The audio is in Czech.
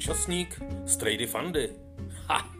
časník z Trady Fundy. Ha!